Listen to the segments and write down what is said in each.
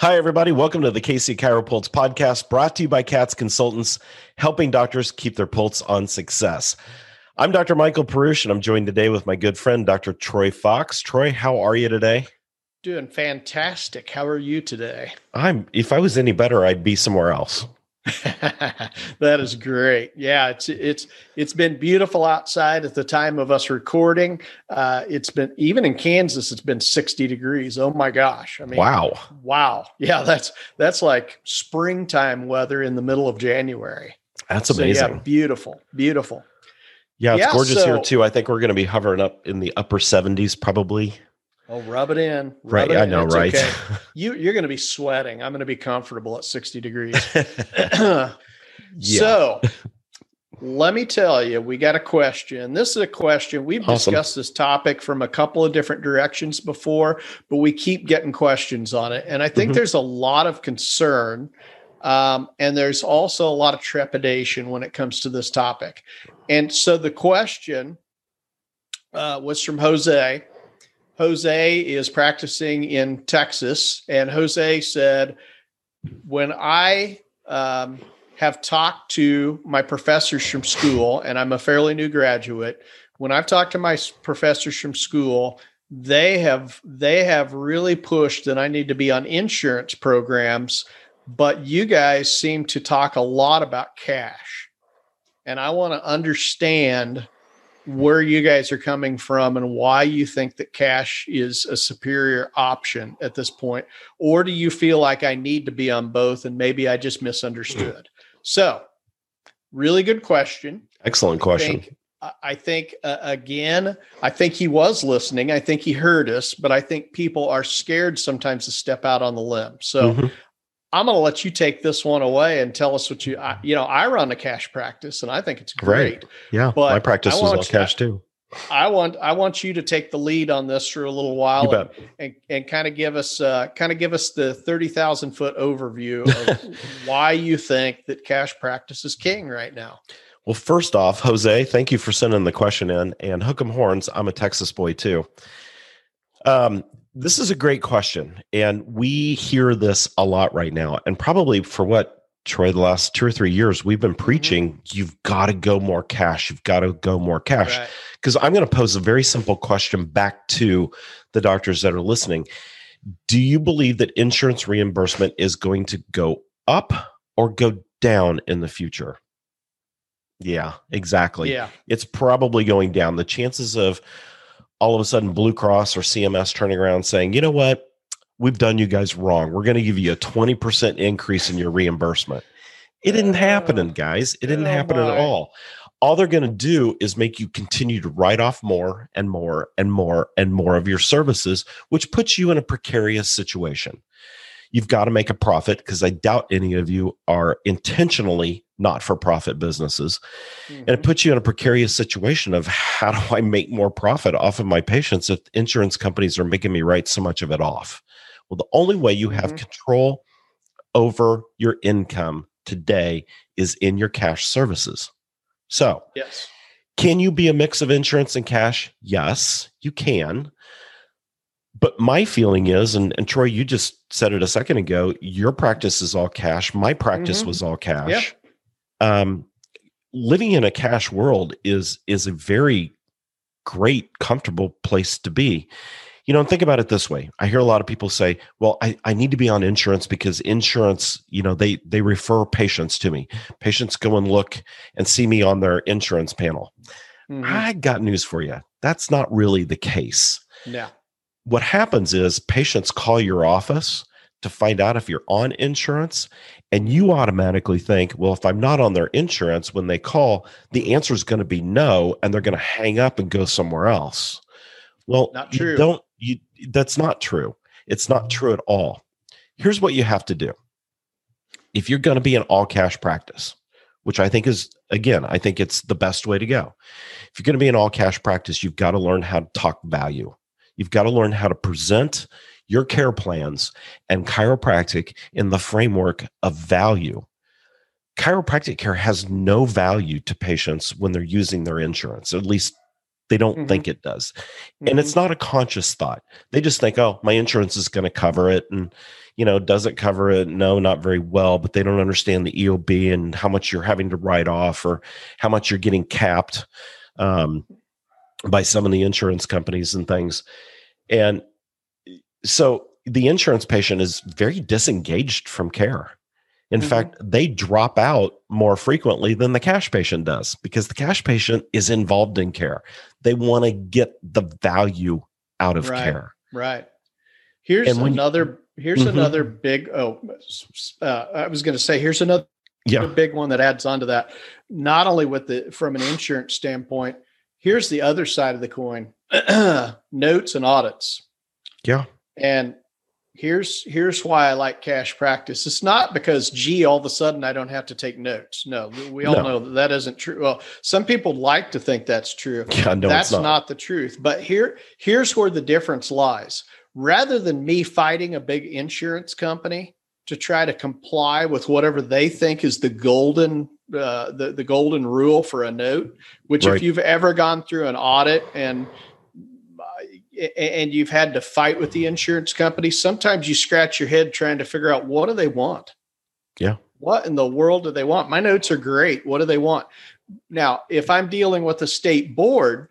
Hi, everybody. Welcome to the KC Chiropulse podcast brought to you by KATS Consultants, helping doctors keep their pulse on success. I'm Dr. Michael Perush, and I'm joined today with my good friend, Dr. Troy Fox. Troy, how are you today? Doing fantastic. How are you today? I'm if I was any better, I'd be somewhere else. that is great. Yeah, it's it's it's been beautiful outside at the time of us recording. Uh, it's been even in Kansas, it's been 60 degrees. Oh my gosh! I mean, wow, wow. Yeah, that's that's like springtime weather in the middle of January. That's amazing. So, yeah, beautiful, beautiful. Yeah, it's yeah, gorgeous so, here too. I think we're going to be hovering up in the upper 70s probably. Oh, rub it in. Rub right. It I know, right? Okay. You you're going to be sweating. I'm going to be comfortable at 60 degrees. So, let me tell you, we got a question. This is a question. We've awesome. discussed this topic from a couple of different directions before, but we keep getting questions on it. And I think mm-hmm. there's a lot of concern. Um, and there's also a lot of trepidation when it comes to this topic. And so the question uh, was from Jose. Jose is practicing in Texas, and Jose said, When I um, have talked to my professors from school, and I'm a fairly new graduate, when I've talked to my professors from school, they have they have really pushed that I need to be on insurance programs, but you guys seem to talk a lot about cash. And I want to understand where you guys are coming from and why you think that cash is a superior option at this point or do you feel like i need to be on both and maybe i just misunderstood? So really good question. Excellent question. I think, I think uh, again i think he was listening. I think he heard us but i think people are scared sometimes to step out on the limb. So mm-hmm. I'm going to let you take this one away and tell us what you, I, you know, I run a cash practice and I think it's great. Right. Yeah. But my practice is all cash too. I want, I want you to take the lead on this for a little while and, and, and, kind of give us, uh, kind of give us the 30,000 foot overview of why you think that cash practice is king right now. Well, first off, Jose, thank you for sending the question in and hook 'em horns. I'm a Texas boy too. Um, this is a great question. And we hear this a lot right now. And probably for what, Troy, the last two or three years, we've been mm-hmm. preaching mm-hmm. you've got to go more cash. You've got to go more cash. Because right. I'm going to pose a very simple question back to the doctors that are listening. Do you believe that insurance reimbursement is going to go up or go down in the future? Yeah, exactly. Yeah. It's probably going down. The chances of all of a sudden Blue Cross or CMS turning around saying, you know what, we've done you guys wrong. We're going to give you a 20% increase in your reimbursement. It didn't happen, oh, guys. It didn't oh happen my. at all. All they're going to do is make you continue to write off more and more and more and more of your services, which puts you in a precarious situation. You've got to make a profit because I doubt any of you are intentionally not for profit businesses. Mm-hmm. And it mm-hmm. puts you in a precarious situation of how do I make more profit off of my patients if insurance companies are making me write so much of it off? Well, the only way you have mm-hmm. control over your income today is in your cash services. So, yes. Can you be a mix of insurance and cash? Yes, you can. But my feeling is, and, and Troy, you just said it a second ago, your practice is all cash. My practice mm-hmm. was all cash. Yep um, living in a cash world is is a very great, comfortable place to be. You know, and think about it this way. I hear a lot of people say, "Well, I, I need to be on insurance because insurance, you know, they they refer patients to me. Patients go and look and see me on their insurance panel." Mm-hmm. I got news for you. That's not really the case. Yeah. What happens is patients call your office to find out if you're on insurance and you automatically think well if i'm not on their insurance when they call the answer is going to be no and they're going to hang up and go somewhere else. Well not true. Don't you that's not true. It's not true at all. Here's what you have to do. If you're going to be an all cash practice which i think is again i think it's the best way to go. If you're going to be an all cash practice you've got to learn how to talk value. You've got to learn how to present your care plans and chiropractic in the framework of value. Chiropractic care has no value to patients when they're using their insurance, at least They don't mm-hmm. think it does. Mm-hmm. And it's not a conscious thought. They just think, oh, my insurance is going to cover it. And, you know, does it cover it? No, not very well, but they don't understand the EOB and how much you're having to write off or how much you're getting capped um, by some of the insurance companies and things. And so the insurance patient is very disengaged from care. In mm-hmm. fact, they drop out more frequently than the cash patient does because the cash patient is involved in care. They want to get the value out of right, care. Right. Here's another here's mm-hmm. another big oh uh, I was going to say here's another yeah. big one that adds on to that. Not only with the from an insurance standpoint, here's the other side of the coin. Notes and audits. Yeah. And here's here's why I like cash practice. It's not because gee, all of a sudden I don't have to take notes. No, we all no. know that that isn't true. Well, some people like to think that's true. Yeah, no, that's not. not the truth. But here here's where the difference lies. Rather than me fighting a big insurance company to try to comply with whatever they think is the golden uh, the the golden rule for a note, which right. if you've ever gone through an audit and and you've had to fight with the insurance company, sometimes you scratch your head trying to figure out what do they want? Yeah. What in the world do they want? My notes are great. What do they want? Now, if I'm dealing with a state board,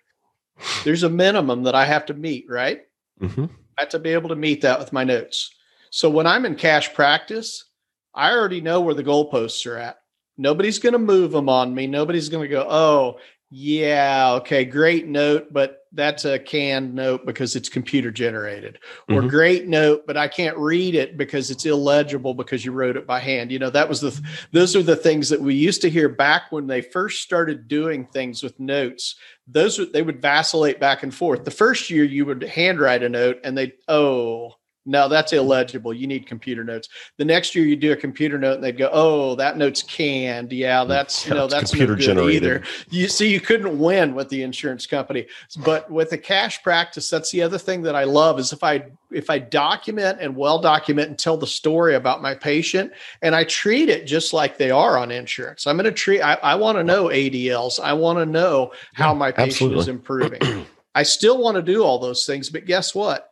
there's a minimum that I have to meet, right? Mm-hmm. I have to be able to meet that with my notes. So when I'm in cash practice, I already know where the goalposts are at. Nobody's going to move them on me. Nobody's going to go, oh, yeah, okay, great note, but that's a canned note because it's computer generated. Or mm-hmm. great note, but I can't read it because it's illegible because you wrote it by hand. You know, that was the those are the things that we used to hear back when they first started doing things with notes. Those they would vacillate back and forth. The first year you would handwrite a note and they oh no, that's illegible. You need computer notes. The next year you do a computer note and they'd go, oh, that note's canned. Yeah, mm, that's yeah, no, that's computer no generated. either. You see, you couldn't win with the insurance company. But with the cash practice, that's the other thing that I love is if I if I document and well document and tell the story about my patient and I treat it just like they are on insurance. I'm going to treat I, I want to know ADLs. I want to know how my patient Absolutely. is improving. I still want to do all those things, but guess what?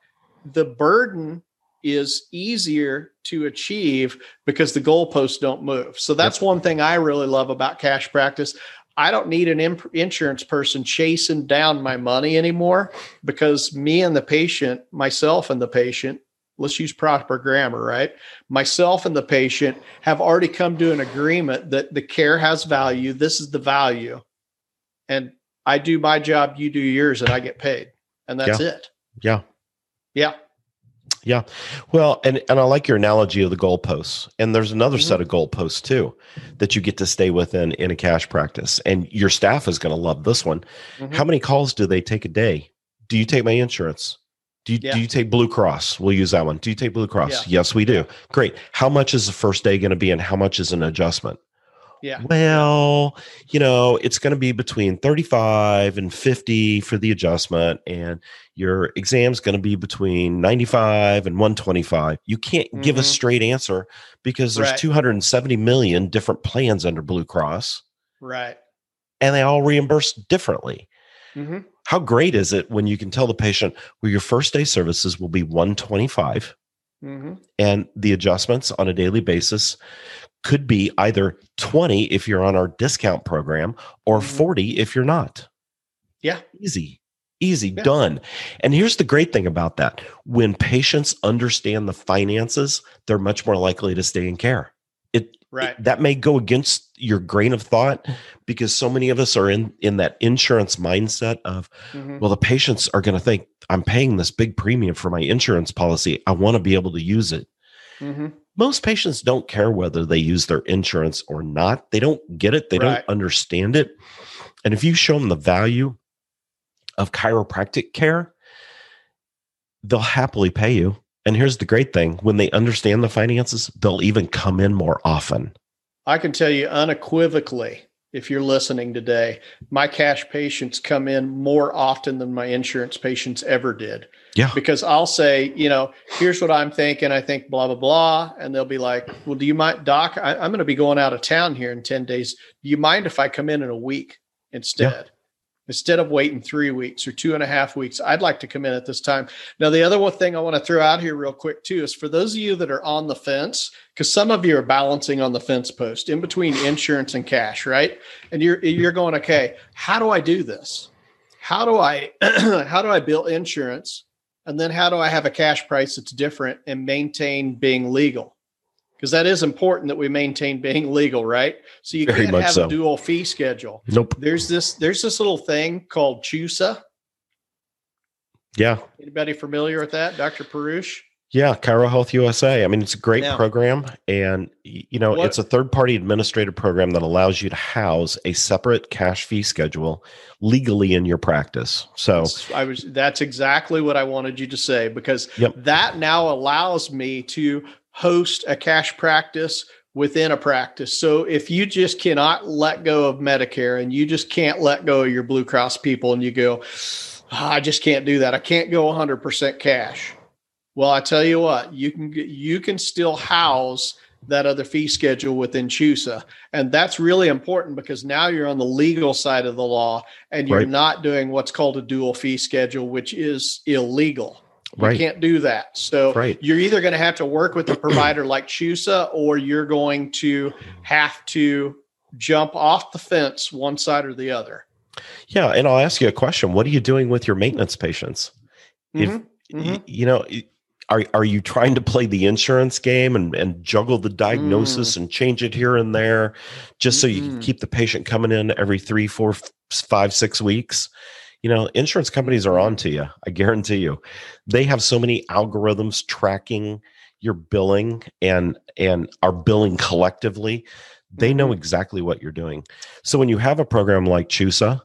The burden is easier to achieve because the goalposts don't move. So that's one thing I really love about cash practice. I don't need an imp- insurance person chasing down my money anymore because me and the patient, myself and the patient, let's use proper grammar, right? Myself and the patient have already come to an agreement that the care has value. This is the value. And I do my job, you do yours, and I get paid. And that's yeah. it. Yeah. Yeah. Yeah. Well, and, and I like your analogy of the goalposts. And there's another mm-hmm. set of goalposts too that you get to stay within in a cash practice. And your staff is going to love this one. Mm-hmm. How many calls do they take a day? Do you take my insurance? Do you, yeah. do you take Blue Cross? We'll use that one. Do you take Blue Cross? Yeah. Yes, we do. Great. How much is the first day going to be and how much is an adjustment? Yeah. Well, you know, it's going to be between 35 and 50 for the adjustment, and your exam's going to be between 95 and 125. You can't mm-hmm. give a mm-hmm. straight answer because there's right. 270 million different plans under Blue Cross. Right. And they all reimburse differently. Mm-hmm. How great is it when you can tell the patient, well, your first day services will be 125 mm-hmm. and the adjustments on a daily basis could be either 20 if you're on our discount program or mm-hmm. 40 if you're not. Yeah. Easy. Easy, yeah. done. And here's the great thing about that when patients understand the finances, they're much more likely to stay in care. It, right. It, that may go against your grain of thought because so many of us are in in that insurance mindset of mm-hmm. well the patients are going to think I'm paying this big premium for my insurance policy. I want to be able to use it. Mm-hmm most patients don't care whether they use their insurance or not. They don't get it, they right. don't understand it. And if you show them the value of chiropractic care, they'll happily pay you. And here's the great thing when they understand the finances, they'll even come in more often. I can tell you unequivocally if you're listening today, my cash patients come in more often than my insurance patients ever did. Yeah. Because I'll say, you know, here's what I'm thinking. I think blah, blah, blah. And they'll be like, well, do you mind, Doc? I, am going to be going out of town here in 10 days. Do you mind if I come in in a week instead? instead of waiting three weeks or two and a half weeks. I'd like to come in at this time. Now, the other one thing I want to throw out here real quick too is for those of you that are on the fence, because some of you are balancing on the fence post in between insurance and cash, right? And you're you're going, okay, how do I do this? How do I how do I bill insurance? And then how do I have a cash price that's different and maintain being legal? because that is important that we maintain being legal, right? So you Very can't have so. a dual fee schedule. Nope. There's this there's this little thing called CHUSA. Yeah. Anybody familiar with that, Dr. Perush? Yeah, Chiro Health USA. I mean, it's a great program, and you know, what, it's a third-party administrative program that allows you to house a separate cash fee schedule legally in your practice. So I was that's exactly what I wanted you to say because yep. that now allows me to host a cash practice within a practice. So if you just cannot let go of Medicare and you just can't let go of your Blue Cross people and you go, oh, I just can't do that. I can't go 100% cash. Well, I tell you what, you can you can still house that other fee schedule within CHUSA. And that's really important because now you're on the legal side of the law and you're right. not doing what's called a dual fee schedule, which is illegal. Right. You can't do that. So right. you're either going to have to work with a provider like CHUSA or you're going to have to jump off the fence one side or the other. Yeah, and I'll ask you a question. What are you doing with your maintenance patients? Mm-hmm. If mm-hmm. you know, are are you trying to play the insurance game and, and juggle the diagnosis mm. and change it here and there just so you can keep the patient coming in every three, four, five, six weeks? you know, insurance companies are on to you. I guarantee you. They have so many algorithms tracking your billing and and are billing collectively. They know mm-hmm. exactly what you're doing. So when you have a program like CHUSA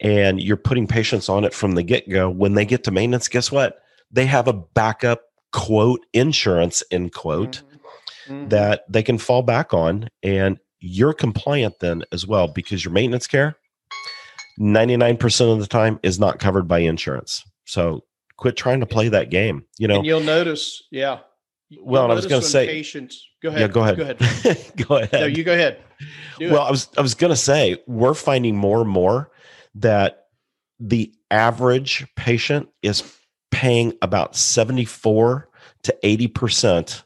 and you're putting patients on it from the get-go, when they get to maintenance, guess what? They have a backup quote insurance end quote mm-hmm. mm-hmm. that they can fall back on and you're compliant then as well because your maintenance care 99% of the time is not covered by insurance. So quit trying to play that game. You know, and you'll notice, yeah. You'll well, I was going to say, patients. Go ahead. Yeah, go ahead. Go ahead. go ahead. No, you go ahead. Do well, it. I was I was going to say we're finding more and more that the average patient is paying about seventy four to eighty percent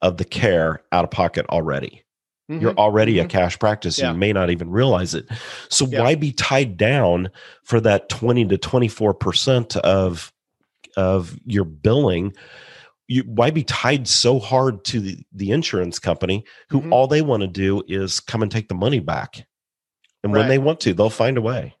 of the care out of pocket already. Mm-hmm. You're already mm-hmm. a cash practice. Yeah. You may not even realize it. So yeah. why be tied down for that 20 to 24% of of your billing? You, why be tied so hard to the, the insurance company who mm-hmm. all they want to do is come and take the money back? And right. when they want to, they'll find a way.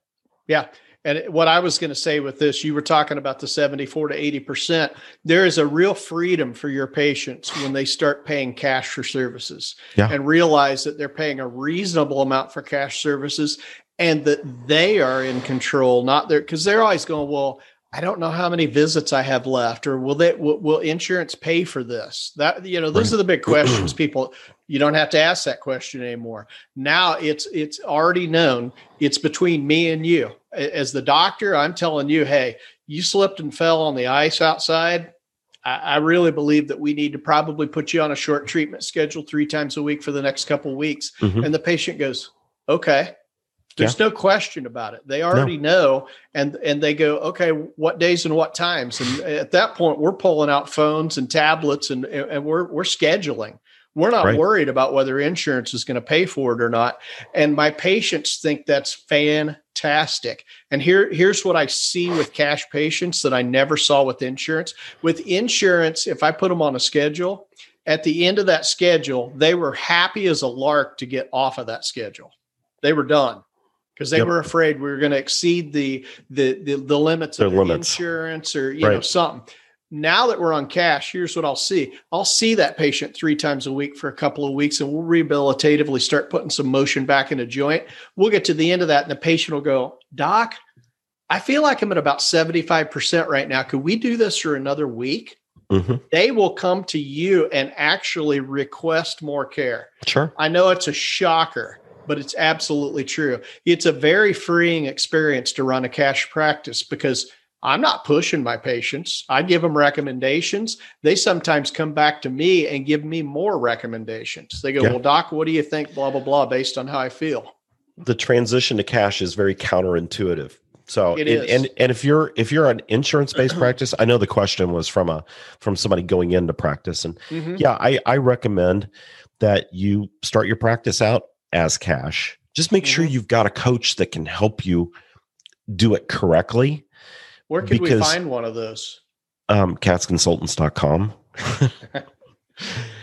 Yeah. And what I was going to say with this, you were talking about the 74 to 80%. There is a real freedom for your patients when they start paying cash for services yeah. and realize that they're paying a reasonable amount for cash services and that they are in control, not there, because they're always going, well, I don't know how many visits I have left, or will that will, will insurance pay for this? That you know, those right. are the big questions. People, you don't have to ask that question anymore. Now it's it's already known. It's between me and you. As the doctor, I'm telling you, hey, you slipped and fell on the ice outside. I, I really believe that we need to probably put you on a short treatment schedule three times a week for the next couple of weeks. Mm-hmm. And the patient goes, okay. There's yeah. no question about it. They already no. know, and and they go, okay, what days and what times? And at that point, we're pulling out phones and tablets, and and we're we're scheduling. We're not right. worried about whether insurance is going to pay for it or not. And my patients think that's fantastic. And here, here's what I see with cash patients that I never saw with insurance. With insurance, if I put them on a schedule, at the end of that schedule, they were happy as a lark to get off of that schedule. They were done because they yep. were afraid we were going to exceed the the the, the limits Their of limits. insurance or you right. know something. Now that we're on cash, here's what I'll see. I'll see that patient three times a week for a couple of weeks, and we'll rehabilitatively start putting some motion back in the joint. We'll get to the end of that, and the patient will go, Doc, I feel like I'm at about 75% right now. Could we do this for another week? Mm-hmm. They will come to you and actually request more care. Sure. I know it's a shocker but it's absolutely true. It's a very freeing experience to run a cash practice because I'm not pushing my patients. I give them recommendations. They sometimes come back to me and give me more recommendations. They go, yeah. Well, doc, what do you think? Blah, blah, blah, based on how I feel. The transition to cash is very counterintuitive So It and, is. and and if you're if you're an insurance based practice, I know the question was from a from somebody going into practice, and Mhm. yeah, I I recommend that you start your practice out as cash. Just make sure Mhm. you've got a coach that can help you do it correctly. Where could we find one of those? Um, katsconsultants.com.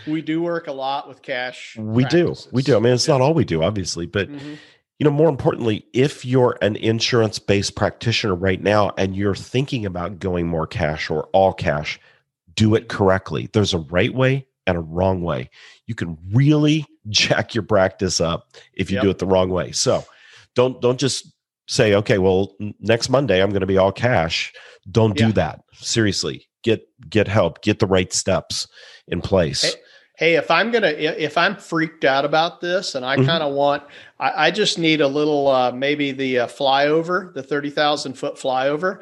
We do work a lot with cash. We do. We do. I mean, it's not all we do, obviously, but Mhm. you know, more importantly, if you're an insurance based practitioner right now and you're thinking about going more cash or all cash, do it correctly. There's a right way and a wrong way. You can really jack your practice up if you Yep. do it the wrong way. So don't don't just say, okay, well, next Monday I'm going to be all cash. Don't do that. Seriously, get get help, get the right steps in place. Hey, hey if i'm gonna if i'm freaked out about this and i Mhm. kind of want I, I just need a little uh maybe the uh, flyover the 30000 foot flyover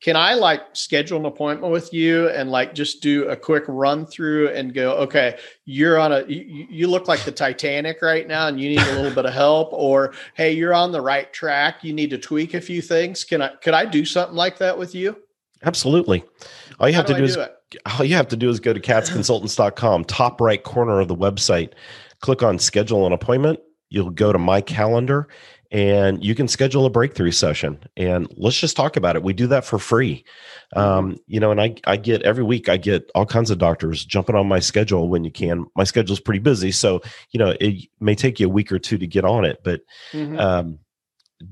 can i like schedule an appointment with you and like just do a quick run through and go okay you're on a you, you look like the titanic right now and you need a little bit of help or hey you're on the right track you need to tweak a few things can i could i do something like that with you Absolutely. All you How have to I do is all you have to do is go to katsconsultants.com, top right corner of the website, click on schedule an appointment. You'll go to my calendar and you can schedule a breakthrough session and let's just talk about it. We do that for free. Um, you know, and I, I get every week, I get all kinds of doctors jumping on my schedule when you can. My schedule's pretty busy. So, you know, it may take you a week or two to get on it, but Mhm. um,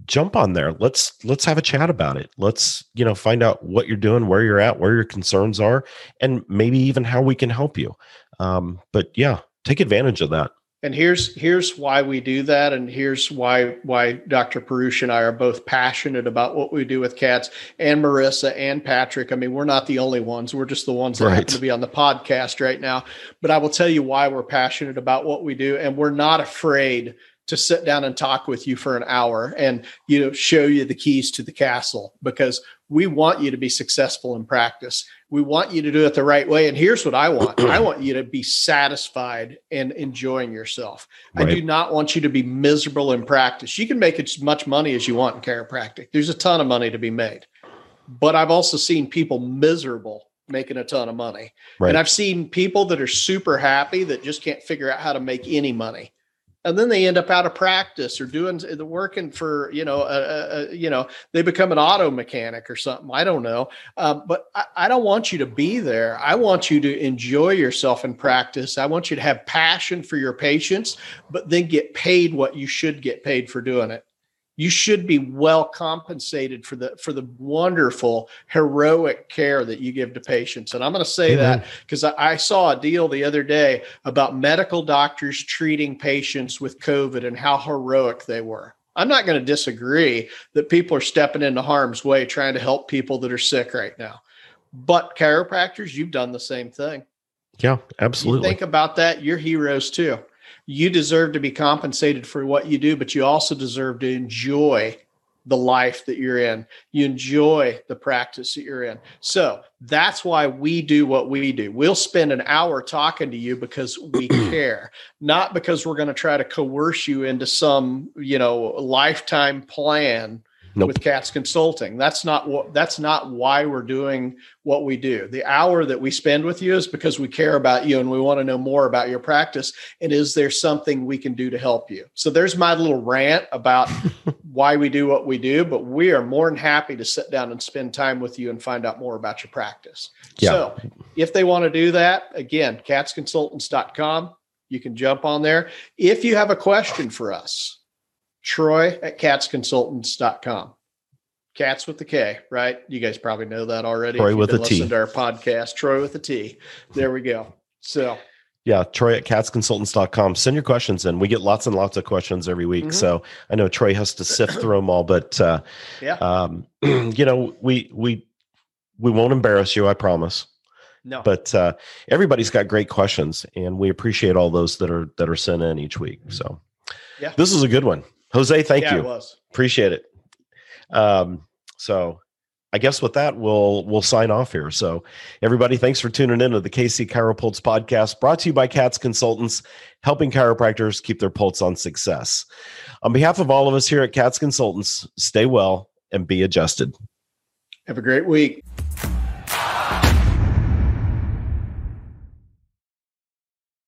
jump on there let's let's have a chat about it let's you know find out what you're doing where you're at where your concerns are and maybe even how we can help you um, but yeah take advantage of that And here's here's why we do that, and here's why why Dr. Perush and I are both passionate about what we do with KATS, and Marissa and Patrick. I mean, we're not the only ones; we're just the ones that Right. happen to be on the podcast right now. But I will tell you why we're passionate about what we do, and we're not afraid to sit down and talk with you for an hour and you know show you the keys to the castle because we want you to be successful in practice we want you to do it the right way. And here's what i want. I want you to be satisfied and enjoying yourself. I do not want you to be miserable in practice. You can make as much money as you want in chiropractic. There's a ton of money to be made. But i've also seen people miserable making a ton of money. Right. and i've seen people that are super happy that just can't figure out how to make any money and then they end up out of practice or doing they're working for you know a, a- you know they become an auto mechanic or something i don't know. Um, but I, I don't want you to be there. I want you to enjoy yourself in practice. I want you to have passion for your patients but then get paid what you should get paid for doing it you should be well compensated for the for the wonderful heroic care that you give to patients and i'm going to say that because I, I saw a deal the other day about medical doctors treating patients with COVID and how heroic they were. I'm not going to disagree that people are stepping into harm's way trying to help people that are sick right now. But chiropractors, you've done the same thing. yeah You absolutely think about that, you're heroes too. You deserve to be compensated for what you do, but you also deserve to enjoy the life that you're in. You enjoy the practice that you're in. So that's why we do what we do. We'll spend an hour talking to you because we care, not because we're going to try to coerce you into some, you know, lifetime plan Nope. with KATS Consulting. That's not what that's not why we're doing what we do. The hour that we spend with you is because we care about you and we want to know more about your practice. And is there something we can do to help you? So there's my little rant about why we do what we do, but we are more than happy to sit down and spend time with you and find out more about your practice. Yeah. So if they want to do that, again, katsconsultants.com, you can jump on there. If you have a question for us, Troy at katsconsultants.com. KATS with the K, right? You guys probably know that already. Troy with a T. To our podcast, Troy with a T. There we go. So yeah troy at katsconsultants.com send your questions in we get lots and lots of questions every week Mhm. so i know troy has to sift through them all but uh, yeah, um, you know we we we won't embarrass you i promise no, but uh, everybody's got great questions and we appreciate all those that are that are sent in each week so Yeah. this is a good one jose thank yeah, you. appreciate it. Um, so i guess with that we'll we'll sign off here. So everybody thanks for tuning in to the kc chiropulse podcast brought to you by KATS consultants helping chiropractors keep their pulse on success. On behalf of all of us here at KATS consultants stay well and be adjusted. Have a great week.